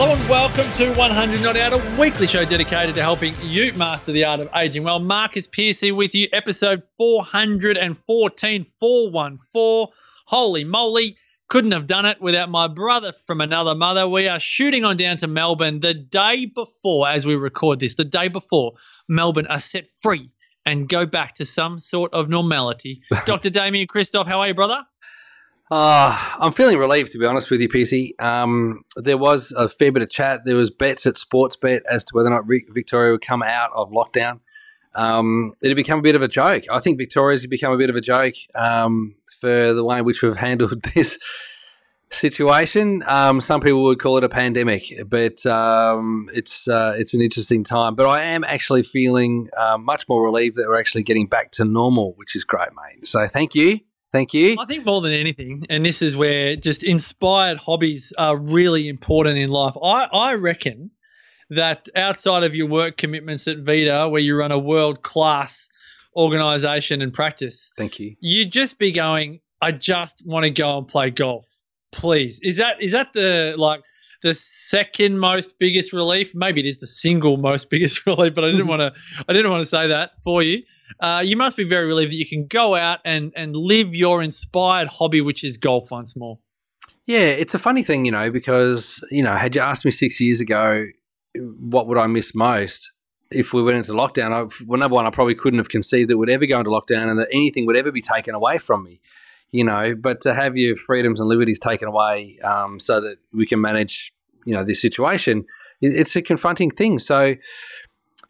Hello and welcome to 100 Not Out, a weekly show dedicated to helping you master the art of aging well. Marcus Pearce here with you, episode 414, 414. Holy moly, couldn't have done it without my brother from another mother. We are shooting on down to Melbourne the day before, as we record this, the day before Melbourne are set free and go back to some sort of normality. Dr. Damien Kristof, how are you, brother? Uh, I'm feeling relieved, to be honest with you, PC. Um, there was a fair bit of chat. There was bets at Sportsbet as to whether or not Victoria would come out of lockdown. Um, it had become a bit of a joke. I think Victoria's become a bit of a joke um, for the way in which we've handled this situation. Um, some people would call it a pandemic, but um, it's uh, it's an interesting time. But I am actually feeling uh, much more relieved that we're actually getting back to normal, which is great, mate. So thank you. Thank you. I think more than anything, and this is where just inspired hobbies are really important in life. I, I reckon that outside of your work commitments at Vita, where you run a world class organization and practice, thank you. You'd just be going, I just want to go and play golf. Please. Is that is that the like the second most biggest relief. Maybe it is the single most biggest relief, but I didn't want to. I didn't want to say that for you. Uh, you must be very relieved that you can go out and and live your inspired hobby, which is golf, once more. Yeah, it's a funny thing, you know, because you know, had you asked me six years ago, what would I miss most? If we went into lockdown, I, well, number one, I probably couldn't have conceived that we'd ever go into lockdown and that anything would ever be taken away from me you know, but to have your freedoms and liberties taken away um, so that we can manage, you know, this situation, it's a confronting thing. So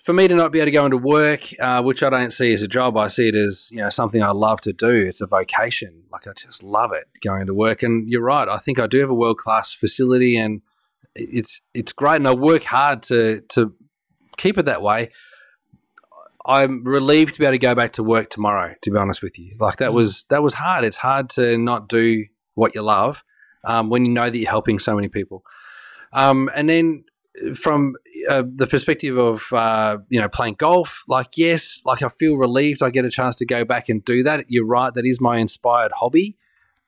for me to not be able to go into work, uh, which I don't see as a job, I see it as, you know, something I love to do. It's a vocation. Like I just love it going to work. And you're right. I think I do have a world class facility and it's, it's great. And I work hard to, to keep it that way. I'm relieved to be able to go back to work tomorrow. To be honest with you, like that mm. was that was hard. It's hard to not do what you love um, when you know that you're helping so many people. Um, and then from uh, the perspective of uh, you know playing golf, like yes, like I feel relieved I get a chance to go back and do that. You're right, that is my inspired hobby.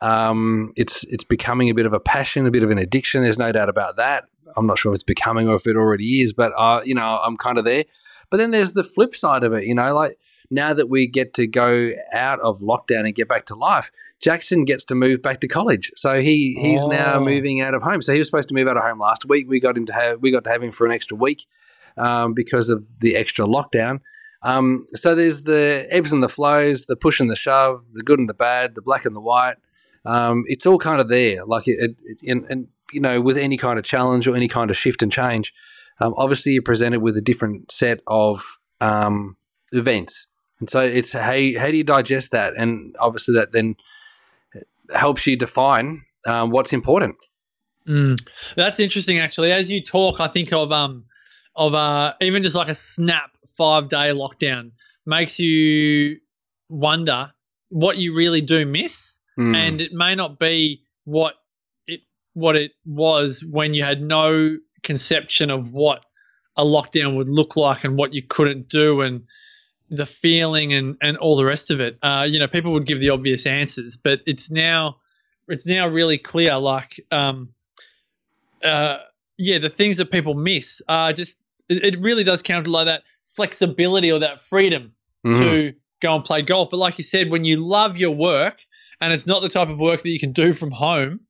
Um, it's it's becoming a bit of a passion, a bit of an addiction. There's no doubt about that. I'm not sure if it's becoming or if it already is, but uh, you know I'm kind of there. But then there's the flip side of it, you know, like now that we get to go out of lockdown and get back to life, Jackson gets to move back to college. So he he's oh. now moving out of home. So he was supposed to move out of home last week. We got him to have we got to have him for an extra week um, because of the extra lockdown. Um, so there's the ebbs and the flows, the push and the shove, the good and the bad, the black and the white. Um, it's all kind of there. Like it, it, it and, and you know, with any kind of challenge or any kind of shift and change, um, obviously you're presented with a different set of um, events, and so it's how how do you digest that, and obviously that then helps you define um, what's important. Mm, that's interesting, actually. As you talk, I think of um of uh even just like a snap five day lockdown makes you wonder what you really do miss, mm. and it may not be what it what it was when you had no conception of what a lockdown would look like and what you couldn't do and the feeling and, and all the rest of it. Uh, you know, people would give the obvious answers, but it's now it's now really clear. Like, um, uh, yeah, the things that people miss are just it, it really does count like that flexibility or that freedom mm-hmm. to go and play golf. But like you said, when you love your work and it's not the type of work that you can do from home,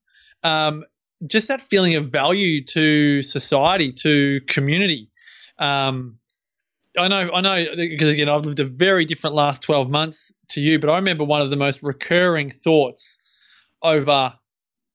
um, just that feeling of value to society, to community. Um, I know, I know, because again, I've lived a very different last 12 months to you, but I remember one of the most recurring thoughts over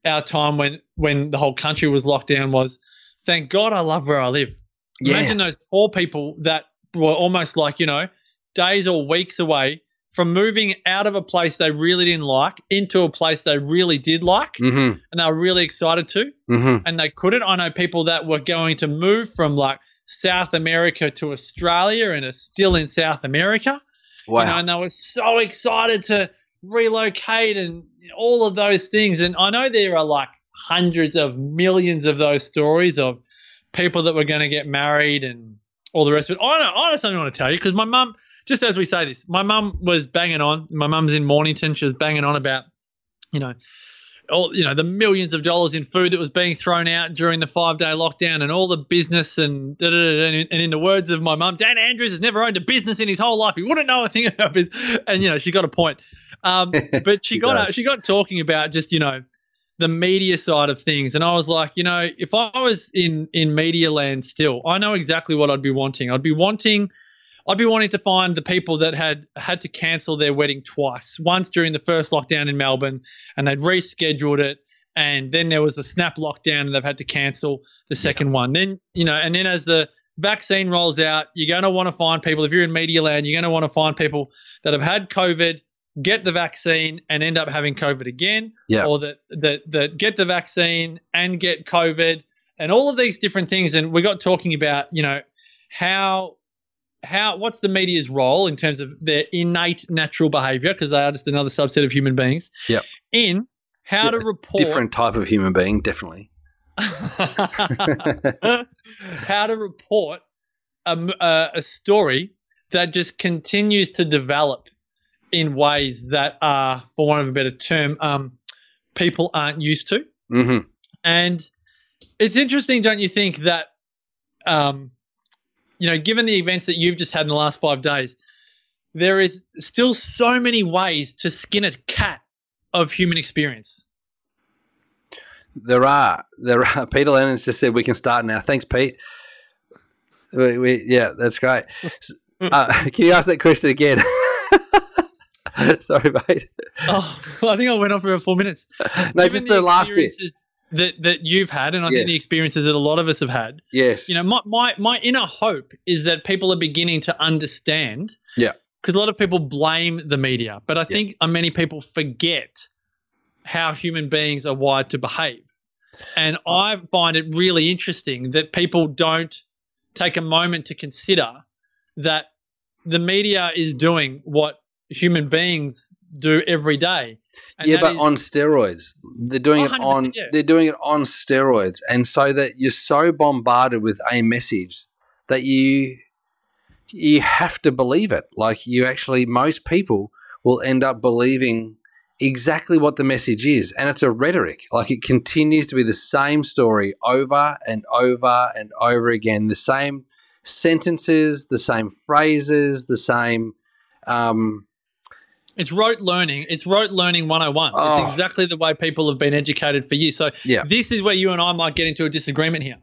our time when, when the whole country was locked down was, thank God I love where I live. Yes. Imagine those poor people that were almost like, you know, days or weeks away from moving out of a place they really didn't like into a place they really did like mm-hmm. and they were really excited to mm-hmm. and they couldn't i know people that were going to move from like south america to australia and are still in south america wow. You know, and they were so excited to relocate and all of those things. And I know there are like hundreds of millions of those stories of people that were going to get married and all the rest of it. I know, I know something I want to tell you because my mum, just as we say this, my mum was banging on. My mum's in Mornington. She was banging on about, you know, all you know the millions of dollars in food that was being thrown out during the five day lockdown and all the business and da, da, da, and in the words of my mum, Dan Andrews has never owned a business in his whole life. He wouldn't know a thing about business. And you know she got a point. Um, but she, She got does. she got talking about just you know the media side of things, and I was like, you know, if I was in in media land still, I know exactly what I'd be wanting. I'd be wanting. I'd be wanting to find the people that had had to cancel their wedding twice. Once during the first lockdown in Melbourne, and they'd rescheduled it, and then there was a snap lockdown, and they've had to cancel the second one. Then you know, and then as the vaccine rolls out, you're going to want to find people. If you're in media land, you're going to want to find people that have had COVID, get the vaccine, and end up having COVID again, Yeah. or that that that get the vaccine and get COVID, and all of these different things. And we got talking about, you know, how how what's the media's role in terms of their innate natural behavior because they are just another subset of human beings. Yep. In how to Yeah, report Different type of human being, definitely. how to report a story that just continues to develop in ways that are, for want of a better term, um, people aren't used to. hmm And it's interesting, don't you think, that, um, you know, given the events that you've just had in the last five days, there is still so many ways to skin a cat of human experience. There are. There are. Peter Lennon's just said we can start now. Thanks, Pete. We, we, yeah, that's great. Uh, can you ask that question again? Sorry, mate. Oh, I think I went on for about four minutes. No, Given just the last bit. That, that you've had, and I think the experiences that a lot of us have had. Yes. You know, my, my, my inner hope is that people are beginning to understand. Yeah. Because a lot of people blame the media, but I Yeah. think uh, many people forget how human beings are wired to behave. And I find it really interesting that people don't take a moment to consider that the media is doing what human beings do every day. And yeah, but is- on steroids. They're doing it on. yeah. They're doing it on steroids, and so that you're so bombarded with a message that you you have to believe it. Like you actually, most people will end up believing exactly what the message is, and it's a rhetoric. Like it continues to be the same story over and over and over again. The same sentences, the same phrases, the same. Um, It's rote learning. It's rote learning 101. Oh. It's exactly the way people have been educated for years. So Yeah. this is where you and I might get into a disagreement here.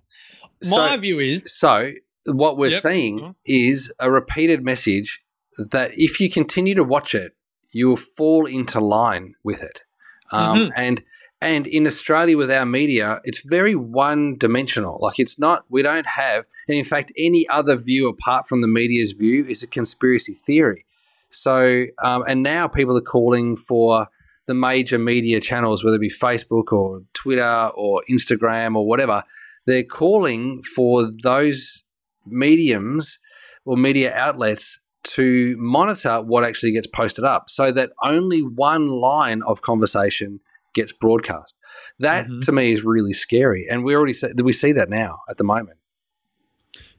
So- My view is So what we're Yep. seeing is a repeated message that if you continue to watch it, you will fall into line with it. Um, Mhm. And and in Australia with our media, it's very one dimensional. Like it's not. We don't have, and in fact, any other view apart from the media's view is a conspiracy theory. So um, and now people are calling for the major media channels, whether it be Facebook or Twitter or Instagram or whatever, they're calling for those mediums or media outlets to monitor what actually gets posted up so that only one line of conversation gets broadcast. That Mhm. to me is really scary. And we already see, we see that now at the moment.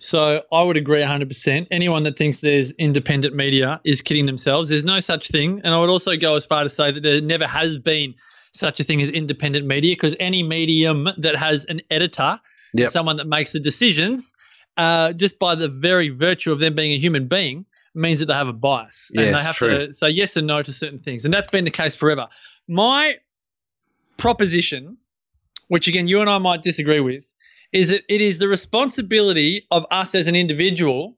So I would agree 100%. Anyone that thinks there's independent media is kidding themselves. There's no such thing. And I would also go as far to say that there never has been such a thing as independent media because any medium that has an editor, Yep. someone that makes the decisions, uh, just by the very virtue of them being a human being, means that they have a bias. and they have true. to say yes and no to certain things. And that's been the case forever. My proposition, which again you and I might disagree with, is that it is the responsibility of us as an individual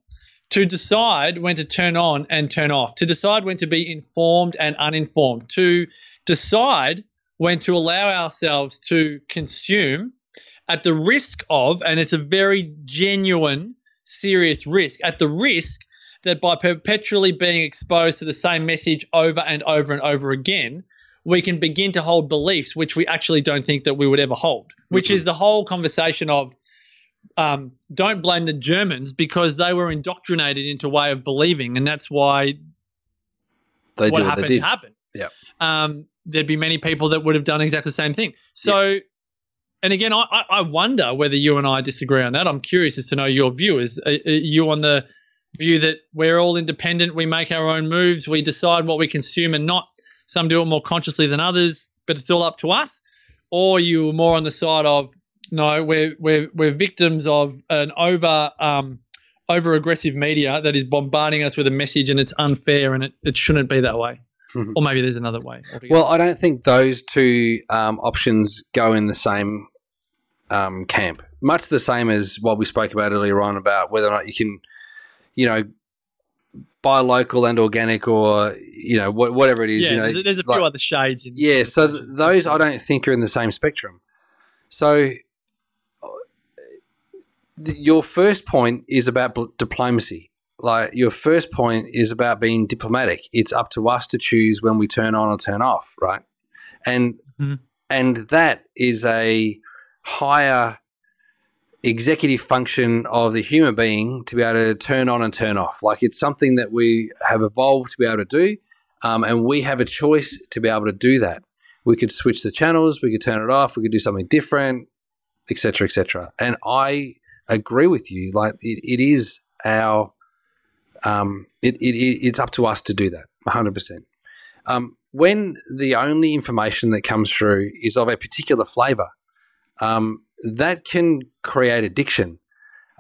to decide when to turn on and turn off, to decide when to be informed and uninformed, to decide when to allow ourselves to consume at the risk of, and it's a very genuine, serious risk, at the risk that by perpetually being exposed to the same message over and over and over again, we can begin to hold beliefs which we actually don't think that we would ever hold, which is the whole conversation of um, don't blame the Germans because they were indoctrinated into way of believing, and that's why They what happened they happened. Yeah. um, there'd be many people that would have done exactly the same thing. So, and again, I, I I wonder whether you and I disagree on that. I'm curious as to know your view. Is are, are you on the view that we're all independent, we make our own moves, we decide what we consume and not? Some do it more consciously than others, but it's all up to us. Or you were more on the side of no, we're we're we're victims of an over um, over aggressive media that is bombarding us with a message and it's unfair and it, it shouldn't be that way. Mhm. Or maybe there's another way. altogether. Well, I don't think those two um, options go in the same um, camp. Much the same as what we spoke about earlier on about whether or not you can, you know, buy local and organic, or you know, wha- whatever it is. yeah, you know, there's, a few like- other shades. In yeah, so th- those I don't think are in the same spectrum. So th- your first point is about bl- diplomacy. Like your first point is about being diplomatic. It's up to us to choose when we turn on or turn off, right? And Mhm. and that is a higher executive function of the human being to be able to turn on and turn off. Like it's something that we have evolved to be able to do, um, and we have a choice to be able to do that. We could switch the channels, we could turn it off, we could do something different, etc., etc. And I agree with you. Like it, it is our, um, it, it, it- it's up to us to do that, hundred percent. Um, when the only information that comes through is of a particular flavor, um, that can create addiction.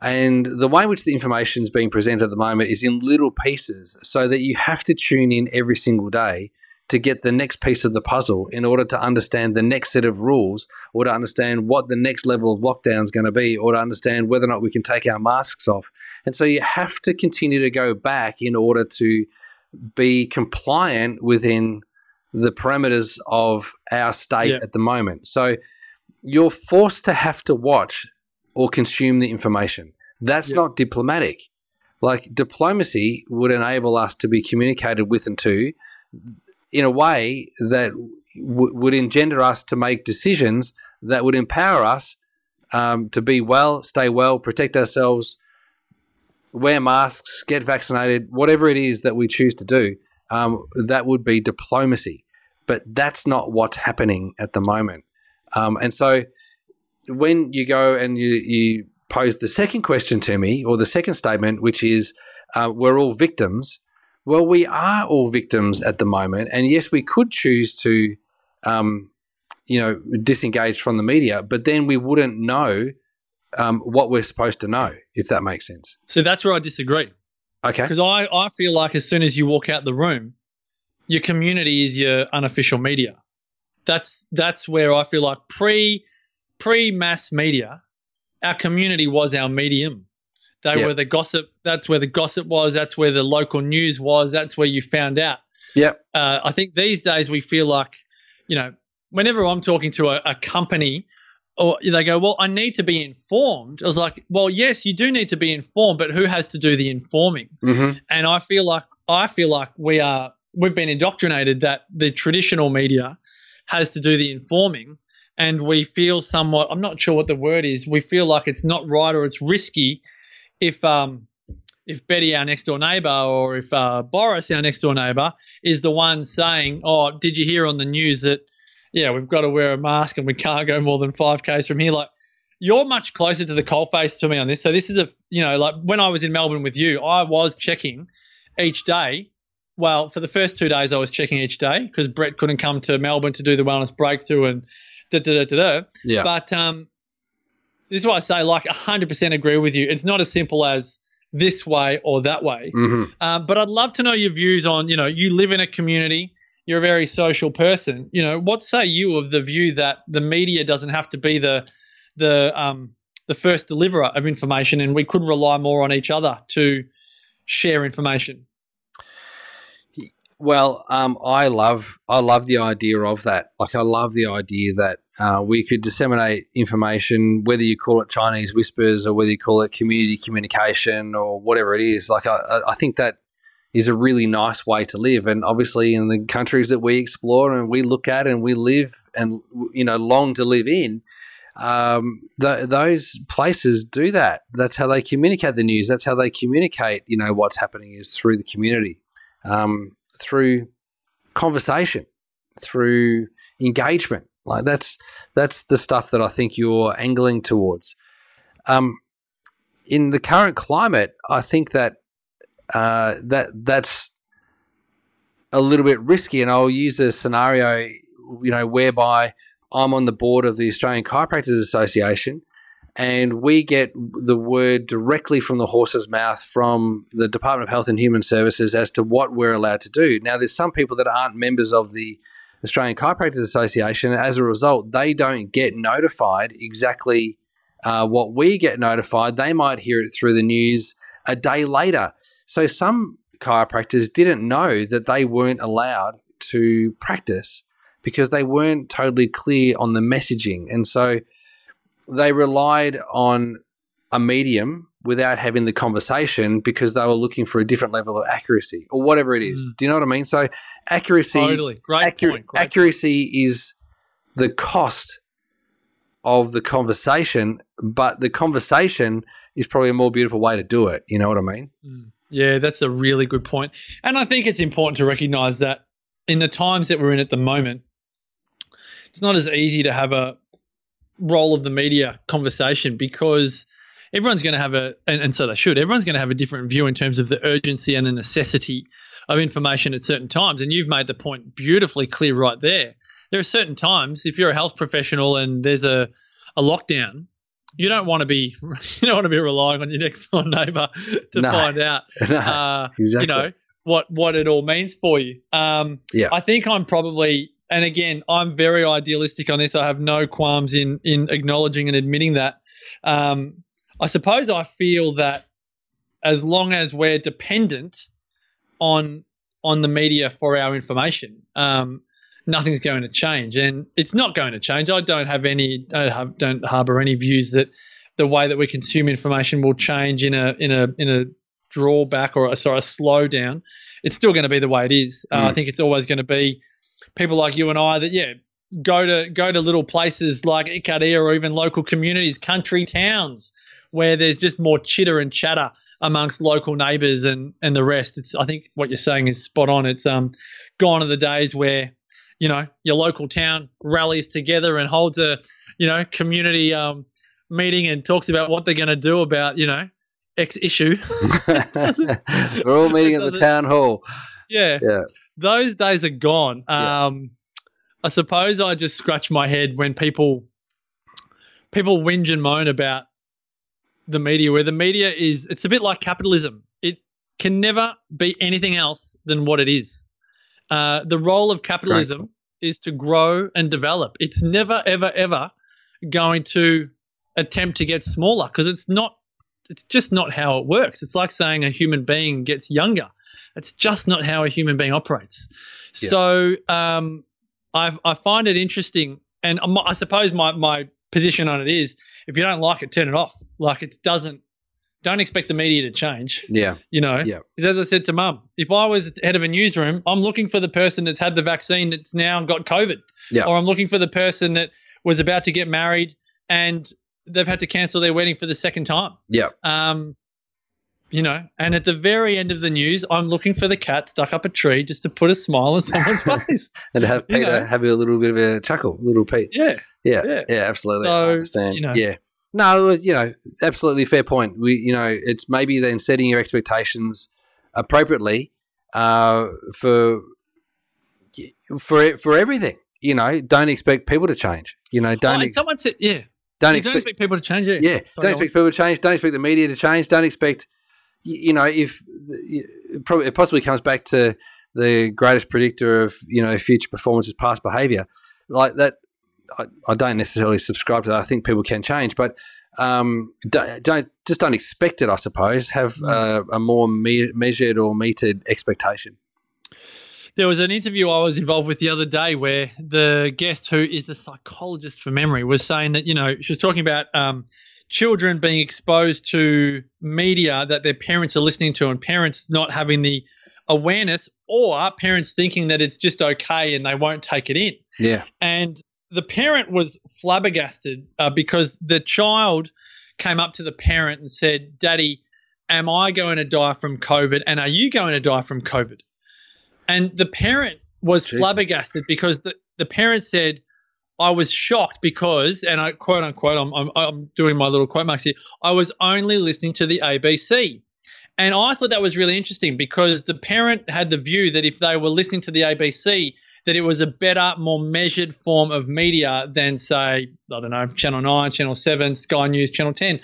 And the way in which the information is being presented at the moment is in little pieces, so that you have to tune in every single day to get the next piece of the puzzle in order to understand the next set of rules or to understand what the next level of lockdown is going to be or to understand whether or not we can take our masks off. And so you have to continue to go back in order to be compliant within the parameters of our state Yeah. at the moment. So you're forced to have to watch or consume the information. That's Yeah. not diplomatic. Like diplomacy would enable us to be communicated with and to in a way that w- would engender us to make decisions that would empower us um, to be well, stay well, protect ourselves, wear masks, get vaccinated, whatever it is that we choose to do. Um, that would be diplomacy. But that's not what's happening at the moment. Um, and so when you go and you, you pose the second question to me, or the second statement, which is uh, we're all victims. Well, we are all victims at the moment, and yes, we could choose to, um, you know, disengage from the media, but then we wouldn't know um, what we're supposed to know, if that makes sense. So that's where I disagree. Okay. Because I, I feel like as soon as you walk out the room, your community is your unofficial media. That's that's where I feel like pre pre mass media, our community was our medium. They Yeah. were the gossip. That's where the gossip was. That's where the local news was. That's where you found out. Yep. Uh, I think these days we feel like, you know, whenever I'm talking to a, a company, or they go, "Well, I need to be informed." I was like, "Well, yes, you do need to be informed, but who has to do the informing?" Mm-hmm. and I feel like I feel like we are we've been indoctrinated that the traditional media has to do the informing and we feel somewhat I'm not sure what the word is we feel like it's not right or it's risky if um if Betty our next door neighbor or if uh, Boris our next door neighbor is the one saying oh did you hear on the news that yeah we've got to wear a mask and we can't go more than 5 k's from here like you're much closer to the coalface to me on this so this is a you know like when I was in Melbourne with you I was checking each day. Well, for the first two days, I was checking each day because Brett couldn't come to Melbourne to do the wellness breakthrough and da da da da. da. Yeah. But um, this is why I say, like, 100% agree with you. It's not as simple as this way or that way. Mm-hmm. Um, but I'd love to know your views on, you know, you live in a community, you're a very social person. You know, what say you of the view that the media doesn't have to be the the um, the first deliverer of information, and we could rely more on each other to share information? Well, um, I love I love the idea of that. Like I love the idea that uh, we could disseminate information, whether you call it Chinese whispers or whether you call it community communication or whatever it is. Like I, I- think that is a really nice way to live. And obviously, in the countries that we explore and we look at and we live and you know long to live in, um, th- those places do that. That's how they communicate the news. That's how they communicate. You know what's happening is through the community um, through conversation, through engagement. Like that's that's the stuff that I think you're angling towards. Um, in the current climate, I think that uh, that that's a little bit risky, and I'll use a scenario, you know, whereby I'm on the board of the Australian Chiropractors Association, and we get the word directly from the horse's mouth from the Department of Health and Human Services as to what we're allowed to do. Now, there's some people that aren't members of the Australian Chiropractors Association. and As a result, they don't get notified exactly uh, what we get notified. They might hear it through the news a day later. So some chiropractors didn't know that they weren't allowed to practice because they weren't totally clear on the messaging. And so they relied on a medium without having the conversation because they were looking for a different level of accuracy or whatever it is. Mm. Do you know what I mean? So accuracy Totally. Great accu- point. Great accuracy is the cost of the conversation, but the conversation is probably a more beautiful way to do it. You know what I mean? Mm. Yeah, that's a really good point. And I think it's important to recognize that in the times that we're in at the moment, it's not as easy to have a role of the media conversation because everyone's going to have a, and, and so they should, everyone's going to have a different view in terms of the urgency and the necessity of information at certain times. And you've made the point beautifully clear right there. There are certain times, if you're a health professional and there's a, a lockdown, you don't want to be you don't want to be relying on your next door neighbor to No. find out No, uh, exactly. you know what what it all means for you. Um, Yeah. I think I'm probably, and again, I'm very idealistic on this. I have no qualms in in acknowledging and admitting that. Um, I suppose I feel that as long as we're dependent on on the media for our information, um, nothing's going to change, and it's not going to change. I don't have any, I have, don't harbor any views that the way that we consume information will change in a in a in a drawback or a, sorry a slowdown. It's still going to be the way it is. Uh, I Mm. think it's always going to be people like you and I that yeah go to go to little places like Ikaria or even local communities, country towns where there's just more chitter and chatter amongst local neighbours and and the rest. It's I think what you're saying is spot on. It's um gone are the days where you know your local town rallies together and holds a you know community um meeting and talks about what they're going to do about you know X issue. We're all meeting at the town hall. yeah. Yeah. Those days are gone. Yeah. Um, I suppose I just scratch my head when people people whinge and moan about the media, where the media is it's a bit like capitalism. It can never be anything else than what it is. Uh, the role of capitalism is to grow and develop. It's never, ever, ever going to attempt to get smaller because it's not. It's just not how it works. It's like saying a human being gets younger. It's just not how a human being operates. Yeah. So um, I, I find it interesting, and I'm- I suppose my my position on it is, if you don't like it, turn it off. Like it doesn't. Don't expect the media to change. Yeah. You know, Yeah. because as I said to mum, if I was head of a newsroom, I'm looking for the person that's had the vaccine that's now got COVID. Yeah. Or I'm looking for the person that was about to get married and they've had to cancel their wedding for the second time. Yeah. Um, you know, and at the very end of the news, I'm looking for the cat stuck up a tree just to put a smile on someone's face. And to have You Peter know. have a little bit of a chuckle, little Pete. Yeah. Yeah, Yeah. yeah, absolutely. So, I understand. you know. Yeah. No, you know, absolutely fair point. We, you know, it's maybe then setting your expectations appropriately uh, for for for everything. You know, don't expect people to change. You know, Oh, don't and ex- someone said, yeah, don't expect don't expect people to change it. yeah, don't expect people to change. Don't expect the media to change. Don't expect, you know, if it probably it possibly comes back to the greatest predictor of you know future performance is past behaviour, like that. I, I don't necessarily subscribe to that. I think people can change, but um, don't, don't just don't expect it. I suppose have uh, a more me- measured or metered expectation. There was an interview I was involved with the other day where the guest, who is a psychologist for memory, was saying that, you know, she was talking about um, children being exposed to media that their parents are listening to and parents not having the awareness or parents thinking that it's just okay and they won't take it in. Yeah, And the parent was flabbergasted uh, because the child came up to the parent and said, Daddy, am I going to die from COVID? And are you going to die from COVID? And the parent was Jeepers. flabbergasted because the, the parent said, I was shocked because, and I quote unquote, I'm, I'm, I'm doing my little quote marks here, I was only listening to the ABC. And I thought that was really interesting because the parent had the view that if they were listening to the ABC, that it was a better, more measured form of media than, say, I don't know, Channel 9, Channel 7, Sky News, Channel 10.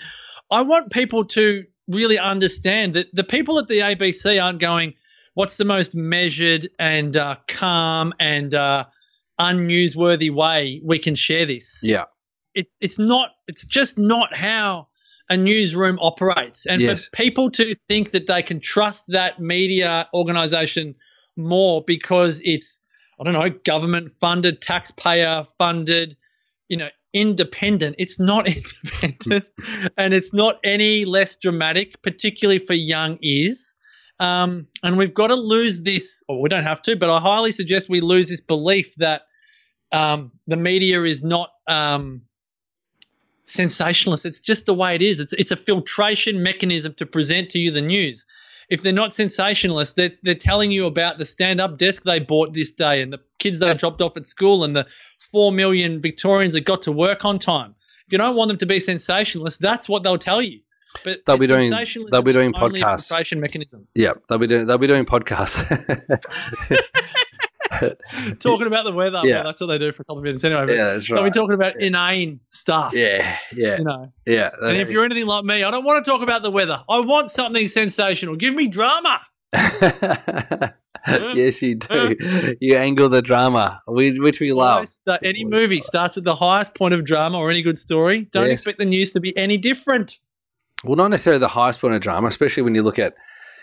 I want people to really understand that the people at the ABC aren't going, what's the most measured and uh, calm and uh, unnewsworthy way we can share this? Yeah. It's it's not. It's just not how a newsroom operates. And Yes. for people to think that they can trust that media organization more because it's I don't know government funded, taxpayer funded, you know, independent. It's not independent, and it's not any less dramatic, particularly for young ears. Um, and we've got to lose this, or we don't have to, but I highly suggest we lose this belief that um, the media is not um, sensationalist. It's just the way it is. It's it's a filtration mechanism to present to you the news. If they're not sensationalist, they're, they're telling you about the stand-up desk they bought this day and the kids they dropped off at school and the four million Victorians that got to work on time. If you don't want them to be sensationalist, that's what they'll tell you. But They'll be doing- they'll be doing is only a podcasts. filtration mechanism. Yeah. They'll be doing they'll be doing podcasts. Talking about the weather. Yeah. Well, that's what they do for a couple of minutes anyway. But yeah, that's they'll be talking about inane stuff. Yeah, yeah, You know. yeah. And if you're anything like me, I don't want to talk about the weather. I want something sensational. Give me drama. yes, you do. You angle the drama, which we love. Any movie starts at the highest point of drama or any good story. Don't Yes. expect the news to be any different. Well, not necessarily the highest point of drama, especially when you look at,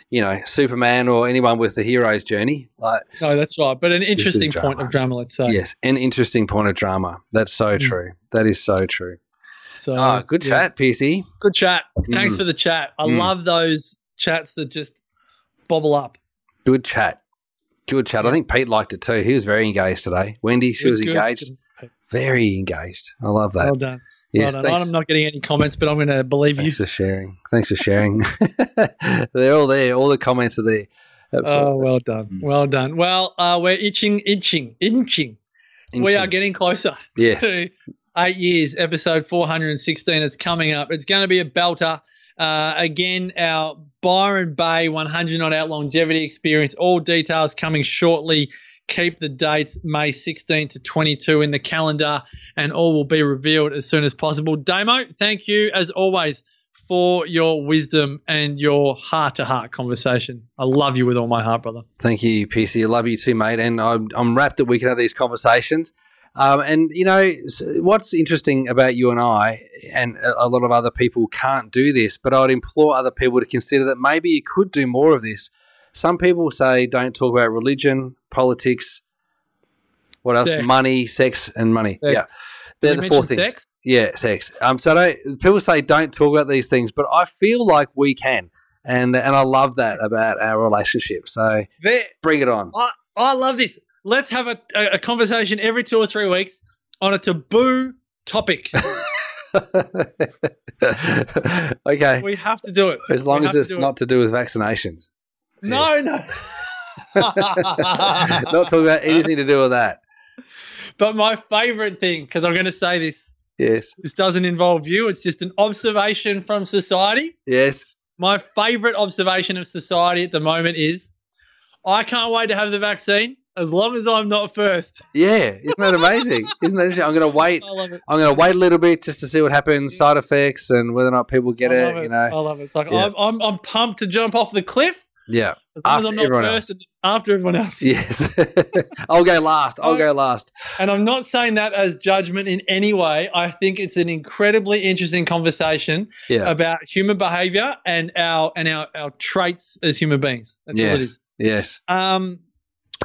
you know, Superman or anyone with the hero's journey. Like, No, that's right. But an interesting point of drama, let's say. yes, an interesting point of drama. That's so Mm. true. That is so true. So Ah, good yeah. chat, PC. Good chat. Thanks Mm. for the chat. I Mm. love those chats that just bobble up. Good chat. Good chat. I think Pete liked it too. He was very engaged today. Wendy, she Good, was good. Engaged. Very engaged. I love that. Well done. yes, well done. I'm not getting any comments, but I'm going to believe you. Thanks for sharing. Thanks for sharing. They're all there. All the comments are there. Oh, well done. Mm. Well done. Well, uh, we're itching, itching, itching. We are getting closer Yes. to eight years, episode 416. It's coming up. It's going to be a belter. Uh, again, our Byron Bay 100 not out longevity experience. All details coming shortly. Keep the dates May 16 to 22 in the calendar, and all will be revealed as soon as possible. Damo, thank you as always for your wisdom and your heart to heart conversation. I love you with all my heart, brother. Thank you, PC. I love you too, mate. And I'm, I'm rapt that we can have these conversations. Um, and, you know, what's interesting about you and I, and a lot of other people can't do this, but I would implore other people to consider that maybe you could do more of this. Some people say don't talk about religion, politics, what else? Sex. Money, sex, and money. Sex. Yeah. They're we the four things. sex? Yeah, sex. Um, so don't, people say don't talk about these things, but I feel like we can. And, and I love that about our relationship. So There, bring it on. I, I love this. Let's have a, a, a conversation every two or three weeks on a taboo topic. okay. we have to do it. As long we as have to it's it. not to do with vaccinations. No, no. not talking about anything to do with that. But my favorite thing, because I'm going to say this, Yes. this doesn't involve you. It's just an observation from society. Yes. My favorite observation of society at the moment is I can't wait to have the vaccine as long as I'm not first. Yeah. Isn't that amazing? Isn't that interesting? I'm going to wait. I love it. I'm going to wait a little bit just to see what happens, side effects, and whether or not people get it. it. You I love it. It's like Yeah. I'm, I'm, I'm pumped to jump off the cliff Yeah. as long as After I'm not everyone first after everyone else. Yes. I'll go last. I'll go last. And I'm not saying that as judgment in any way. I think it's an incredibly interesting conversation Yeah. about human behavior and our and our, our traits as human beings. That's all it Yes. Yes. Um,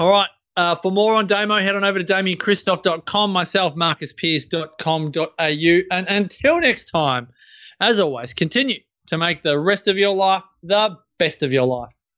all right. Uh, for more on Damo, head on over to DamienKristof.com, myself, MarcusPearce.com.au. And until next time, as always, continue to make the rest of your life the best of your life.